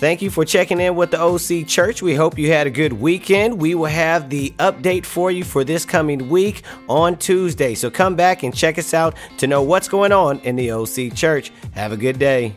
Thank you for checking in with the OC Church. We hope you had a good weekend. We will have the update for you for this coming week on Tuesday. So come back and check us out to know what's going on in the OC Church. Have a good day.